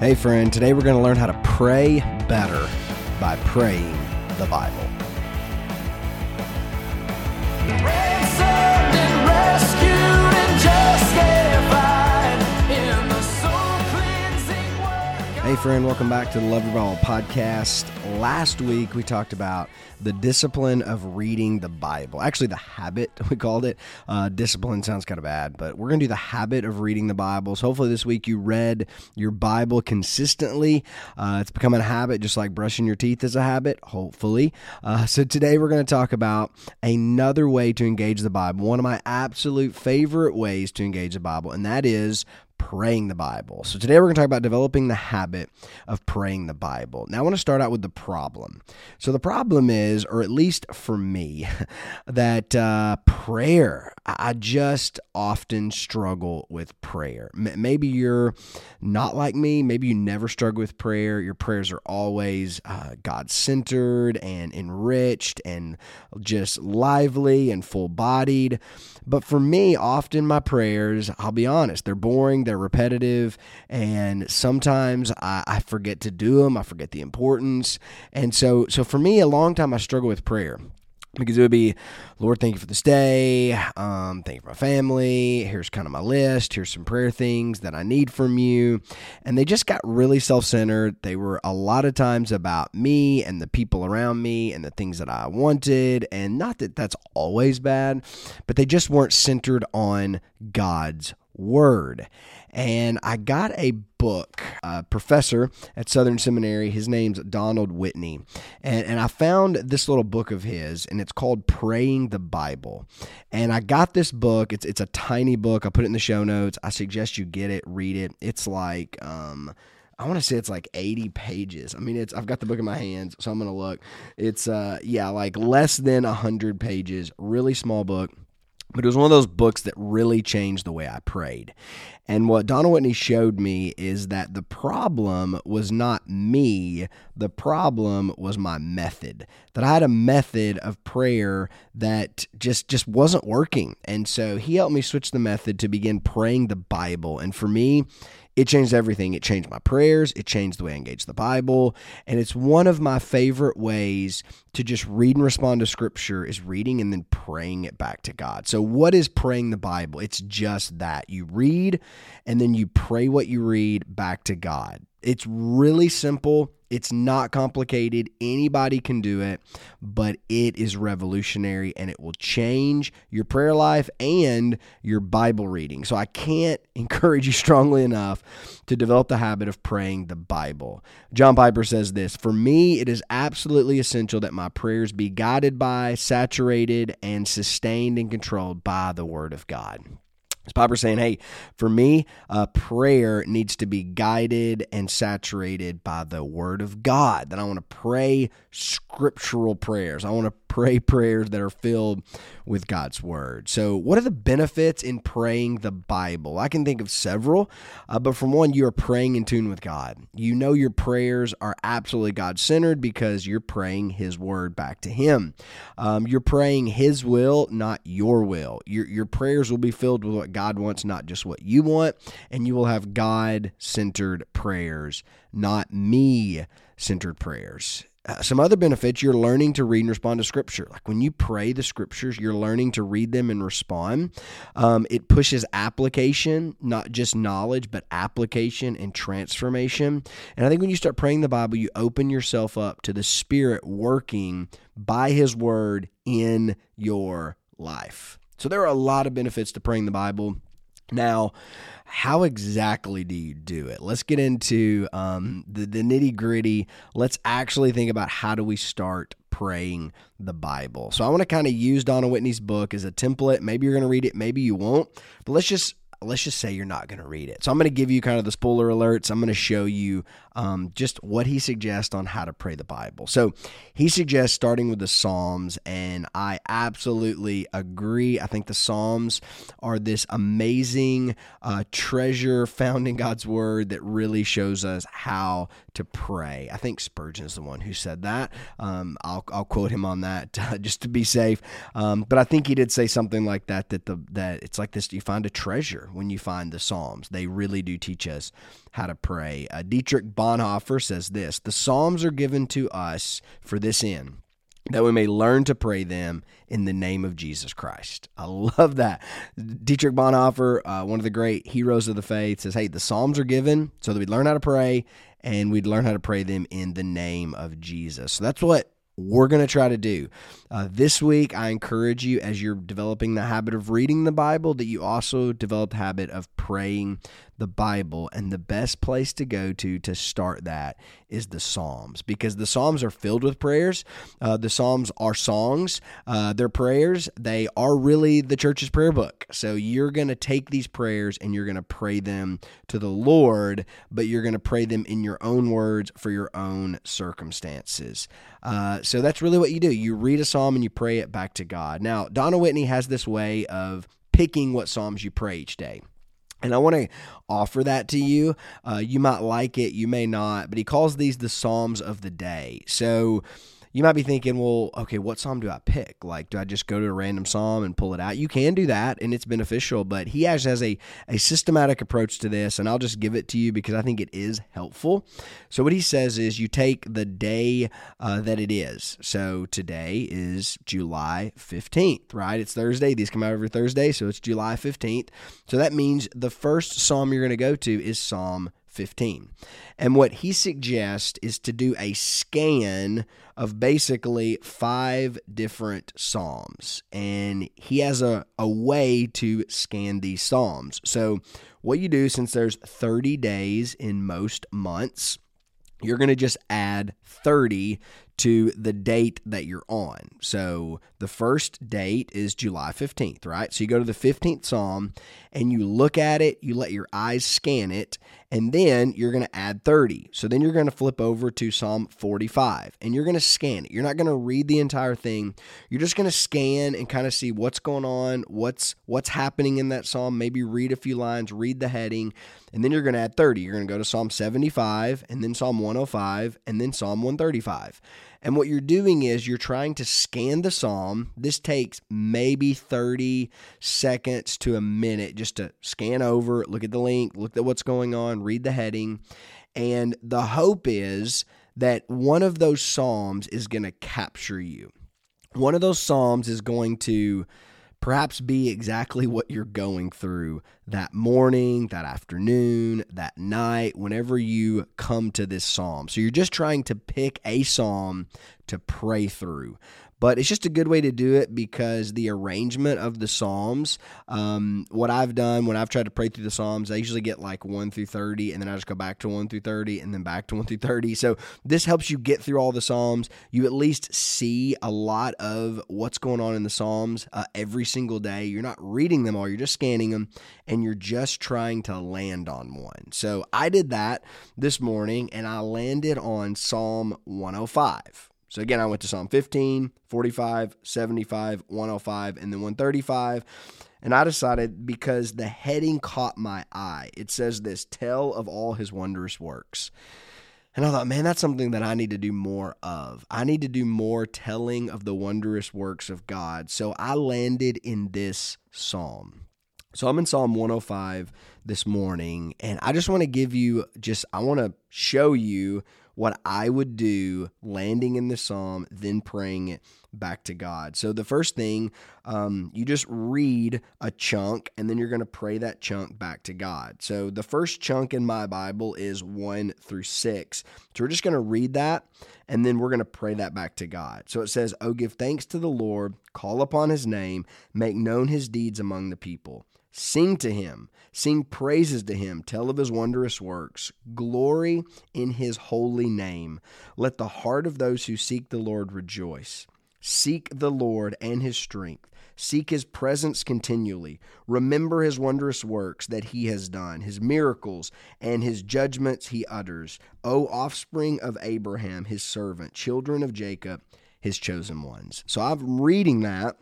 Hey, friend, today we're going to learn how to pray better by praying the Bible. Hey, friend, welcome back to the Love Your Bible podcast. Last week we talked about the discipline of reading the Bible. Actually, the habit, we called it. Uh, discipline sounds kind of bad, but we're going to do the habit of reading the Bible. So hopefully this week you read your Bible consistently. Uh, it's becoming a habit, just like brushing your teeth is a habit, hopefully. Uh, so today we're going to talk about another way to engage the Bible, one of my absolute favorite ways to engage the Bible, and that is praying the Bible. So today we're going to talk about developing the habit of praying the Bible. Now I want to start out with the problem. So the problem is, or at least for me, that uh, prayer, I just often struggle with prayer. M- maybe you're not like me. Maybe you never struggle with prayer. Your prayers are always uh, God centered and enriched and just lively and full bodied. But for me, often my prayers, I'll be honest, they're boring, they're repetitive, and sometimes I, I forget to do them. I forget the importance. And so, so for me, a long time I struggle with prayer because it would be lord thank you for this day. Um, thank you for my family. Here's kind of my list. Here's some prayer things that i need from you. And they just got really self-centered. They were a lot of times about me and the people around me and the things that i wanted. And not that that's always bad but they just weren't centered on god's word and I got a book, a professor at Southern Seminary. His name's Donald Whitney. And, and I found this little book of his, and it's called Praying the Bible. And I got this book. It's, it's a tiny book. I put it in the show notes. I suggest you get it, read it. It's like, um, I want to say it's like 80 pages. I mean, it's I've got the book in my hands, so I'm going to look. It's uh yeah, like less than 100 pages, really small book. But it was one of those books that really changed the way I prayed. And what Donald Whitney showed me is that the problem was not me, the problem was my method. That I had a method of prayer that just just wasn't working. And so he helped me switch the method to begin praying the Bible. And for me, it changed everything. It changed my prayers. It changed the way I engage the Bible. And it's one of my favorite ways to just read and respond to scripture is reading and then praying it back to God. So what is praying the Bible? It's just that. You read and then you pray what you read back to God. It's really simple. It's not complicated. Anybody can do it, but it is revolutionary and it will change your prayer life and your Bible reading. So I can't encourage you strongly enough to develop the habit of praying the Bible. John Piper says this For me, it is absolutely essential that my prayers be guided by, saturated, and sustained and controlled by the Word of God. As Piper's saying, hey, for me, uh, prayer needs to be guided and saturated by the Word of God. That I want to pray scriptural prayers. I want to pray prayers that are filled with God's Word. So, what are the benefits in praying the Bible? I can think of several, uh, but from one, you are praying in tune with God. You know your prayers are absolutely God centered because you're praying His Word back to Him. Um, you're praying His will, not your will. Your, your prayers will be filled with what God wants, not just what you want, and you will have God centered prayers, not me centered prayers. Uh, some other benefits you're learning to read and respond to scripture. Like when you pray the scriptures you're learning to read them and respond. Um, it pushes application not just knowledge but application and transformation. And i think when you start praying the bible you open yourself up to the spirit working by his word in your life. So there are a lot of benefits to praying the bible now, how exactly do you do it? Let's get into um, the, the nitty gritty. Let's actually think about how do we start praying the Bible. So I want to kind of use Donald Whitney's book as a template. Maybe you're going to read it, maybe you won't. But let's just let's just say you're not going to read it. So I'm going to give you kind of the spoiler alerts. I'm going to show you um, just what he suggests on how to pray the Bible. So he suggests starting with the Psalms, and I absolutely agree. I think the Psalms are this amazing uh, treasure found in God's Word that really shows us how to pray. I think Spurgeon is the one who said that. Um, I'll, I'll quote him on that uh, just to be safe. Um, but I think he did say something like that that the that it's like this. You find a treasure when you find the Psalms. They really do teach us how to pray. Uh, Dietrich Bonhoeffer says this The Psalms are given to us for this end that we may learn to pray them in the name of Jesus Christ. I love that. Dietrich Bonhoeffer, uh, one of the great heroes of the faith, says, Hey, the Psalms are given so that we'd learn how to pray and we'd learn how to pray them in the name of Jesus. So that's what we're going to try to do. Uh, this week, I encourage you as you're developing the habit of reading the Bible that you also develop the habit of praying the Bible. And the best place to go to to start that is the Psalms because the Psalms are filled with prayers. Uh, the Psalms are songs, uh, they're prayers. They are really the church's prayer book. So you're going to take these prayers and you're going to pray them to the Lord, but you're going to pray them in your own words for your own circumstances. Uh, so that's really what you do. You read a psalm and you pray it back to God. Now, Donald Whitney has this way of picking what psalms you pray each day. And I want to offer that to you. Uh, you might like it, you may not, but he calls these the Psalms of the day. So you might be thinking, well, okay, what psalm do I pick? Like, do I just go to a random psalm and pull it out? You can do that, and it's beneficial, but he actually has a, a systematic approach to this, and I'll just give it to you because I think it is helpful. So, what he says is you take the day uh, that it is. So, today is July 15th, right? It's Thursday. These come out every Thursday, so it's July 15th. So, that means the first psalm you're going to go to is Psalm 15. And what he suggests is to do a scan of basically five different Psalms. And he has a, a way to scan these Psalms. So, what you do, since there's 30 days in most months, you're going to just add 30 to the date that you're on. So the first date is July 15th, right? So you go to the 15th Psalm and you look at it, you let your eyes scan it, and then you're going to add 30. So then you're going to flip over to Psalm 45 and you're going to scan it. You're not going to read the entire thing. You're just going to scan and kind of see what's going on, what's what's happening in that psalm, maybe read a few lines, read the heading, and then you're going to add 30. You're going to go to Psalm 75 and then Psalm 105 and then Psalm 135. And what you're doing is you're trying to scan the psalm. This takes maybe 30 seconds to a minute just to scan over, look at the link, look at what's going on, read the heading. And the hope is that one of those psalms is going to capture you. One of those psalms is going to perhaps be exactly what you're going through that morning, that afternoon, that night, whenever you come to this psalm. So you're just trying to pick a psalm to pray through. But it's just a good way to do it because the arrangement of the Psalms, um, what I've done when I've tried to pray through the Psalms, I usually get like 1 through 30, and then I just go back to 1 through 30, and then back to 1 through 30. So this helps you get through all the Psalms. You at least see a lot of what's going on in the Psalms uh, every single day. You're not reading them all, you're just scanning them, and you're just trying to land on one. So I did that this morning, and I landed on Psalm 105. So again, I went to Psalm 15, 45, 75, 105, and then 135. And I decided because the heading caught my eye. It says this tell of all his wondrous works. And I thought, man, that's something that I need to do more of. I need to do more telling of the wondrous works of God. So I landed in this psalm. So I'm in Psalm 105 this morning, and I just want to give you just, I want to show you what I would do landing in the psalm, then praying it back to God. So the first thing, um, you just read a chunk and then you're going to pray that chunk back to God. So the first chunk in my Bible is one through six. So we're just going to read that and then we're going to pray that back to God. So it says, Oh, give thanks to the Lord, call upon his name, make known his deeds among the people. Sing to him, sing praises to him, tell of his wondrous works, glory in his holy name. Let the heart of those who seek the Lord rejoice. Seek the Lord and his strength. Seek his presence continually. Remember his wondrous works that he has done, his miracles and his judgments he utters. O offspring of Abraham, his servant, children of Jacob, his chosen ones. So I'm reading that.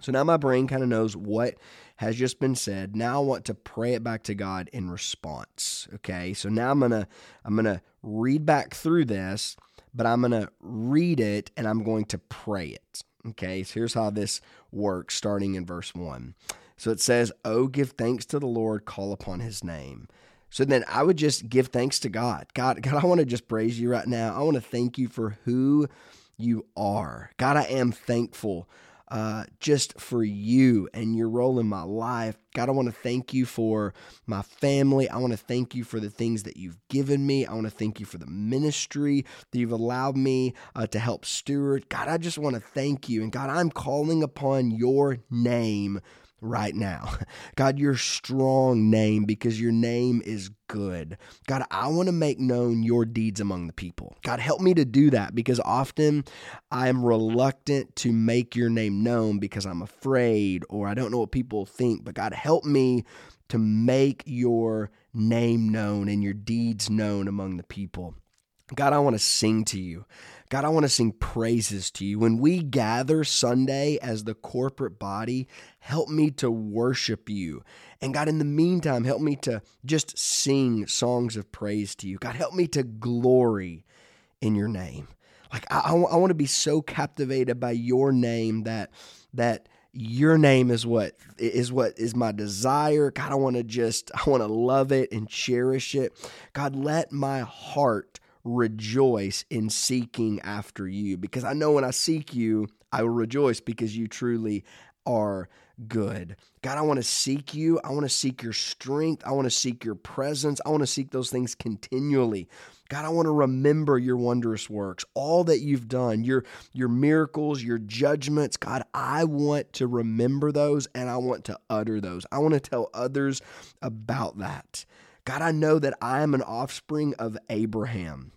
So now my brain kind of knows what has just been said. Now I want to pray it back to God in response. Okay. So now I'm going to, I'm going to read back through this, but I'm going to read it and I'm going to pray it. Okay. So here's how this works starting in verse one. So it says, Oh, give thanks to the Lord, call upon his name. So then I would just give thanks to God. God, God, I want to just praise you right now. I want to thank you for who you are. God, I am thankful uh, just for you and your role in my life. God, I want to thank you for my family. I want to thank you for the things that you've given me. I want to thank you for the ministry that you've allowed me uh, to help steward. God, I just want to thank you. And God, I'm calling upon your name right now. God, your strong name because your name is good. God, I want to make known your deeds among the people. God, help me to do that because often I'm reluctant to make your name known because I'm afraid or I don't know what people think. But God, help me to make your name known and your deeds known among the people. God, I want to sing to you. God, I want to sing praises to you. When we gather Sunday as the corporate body, help me to worship you. And God, in the meantime, help me to just sing songs of praise to you. God, help me to glory in your name. Like I, I, I want to be so captivated by your name that that your name is what is what is my desire. God, I want to just I want to love it and cherish it. God, let my heart rejoice in seeking after you because I know when I seek you, I will rejoice because you truly are good. God, I want to seek you. I want to seek your strength. I want to seek your presence. I want to seek those things continually. God, I want to remember your wondrous works, all that you've done, your your miracles, your judgments. God, I want to remember those and I want to utter those. I want to tell others about that. God, I know that I am an offspring of Abraham.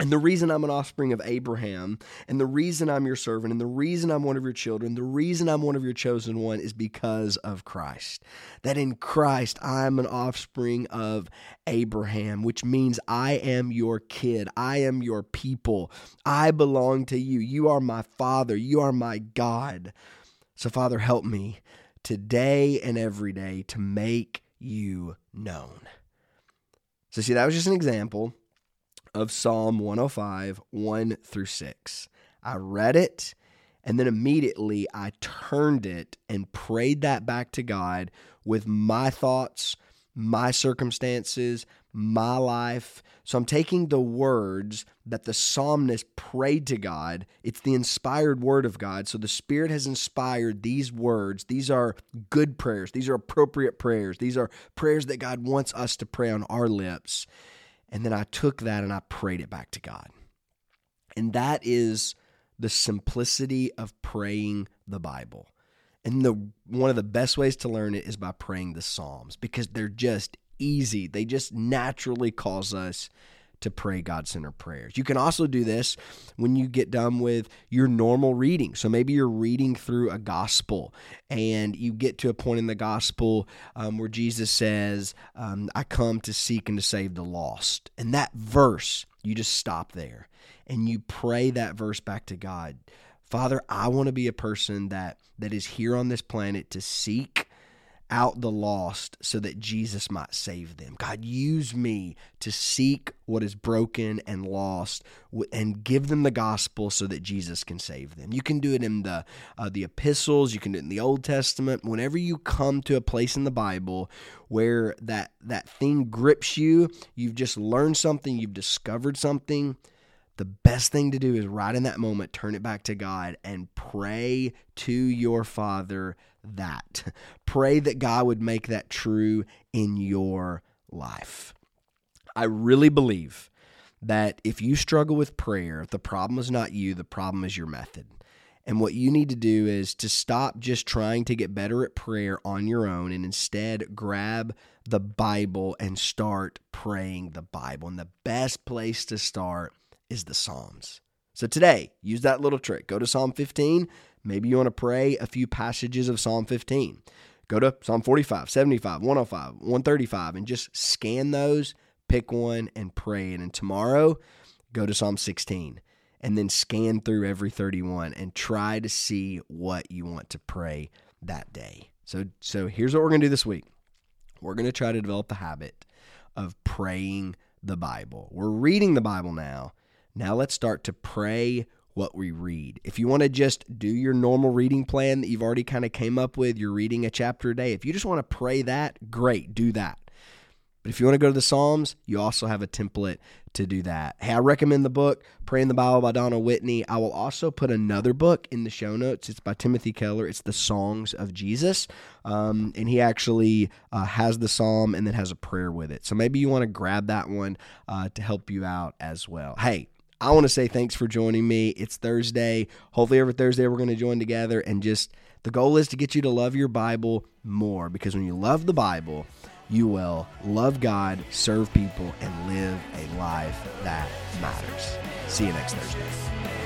And the reason I'm an offspring of Abraham, and the reason I'm your servant, and the reason I'm one of your children, the reason I'm one of your chosen one is because of Christ. That in Christ I'm an offspring of Abraham, which means I am your kid. I am your people. I belong to you. You are my father. You are my God. So, Father, help me today and every day to make you known. So, see, that was just an example of Psalm 105, 1 through 6. I read it and then immediately I turned it and prayed that back to God with my thoughts, my circumstances, my life. So I'm taking the words that the psalmist prayed to God. It's the inspired word of God. So the Spirit has inspired these words. These are good prayers, these are appropriate prayers, these are prayers that God wants us to pray on our lips. And then I took that and I prayed it back to God. And that is the simplicity of praying the Bible. And the one of the best ways to learn it is by praying the Psalms because they're just easy. They just naturally cause us to pray God centered prayers. You can also do this when you get done with your normal reading. So maybe you're reading through a gospel and you get to a point in the gospel um, where Jesus says, um, I come to seek and to save the lost. And that verse, you just stop there and you pray that verse back to God. Father, I want to be a person that that is here on this planet to seek out the lost so that Jesus might save them. God, use me to seek what is broken and lost and give them the gospel so that Jesus can save them. You can do it in the uh, the epistles, you can do it in the Old Testament. Whenever you come to a place in the Bible where that that thing grips you, you've just learned something, you've discovered something, the best thing to do is right in that moment turn it back to God and pray to your Father that. Pray that God would make that true in your life. I really believe that if you struggle with prayer, the problem is not you, the problem is your method. And what you need to do is to stop just trying to get better at prayer on your own and instead grab the Bible and start praying the Bible. And the best place to start is the Psalms. So today, use that little trick. Go to Psalm 15. Maybe you want to pray a few passages of Psalm 15. Go to Psalm 45, 75, 105, 135, and just scan those, pick one, and pray. And tomorrow, go to Psalm 16 and then scan through every 31 and try to see what you want to pray that day. So, so here's what we're going to do this week. We're going to try to develop the habit of praying the Bible. We're reading the Bible now. Now let's start to pray what we read. If you want to just do your normal reading plan that you've already kind of came up with, you're reading a chapter a day. If you just want to pray that, great, do that. But if you want to go to the Psalms, you also have a template to do that. Hey, I recommend the book, Praying the Bible by Donald Whitney. I will also put another book in the show notes. It's by Timothy Keller. It's The Songs of Jesus. Um, and he actually uh, has the psalm and then has a prayer with it. So maybe you want to grab that one uh, to help you out as well. Hey, I want to say thanks for joining me. It's Thursday. Hopefully, every Thursday we're going to join together and just the goal is to get you to love your Bible more because when you love the Bible, you will love God, serve people, and live a life that matters. See you next Thursday.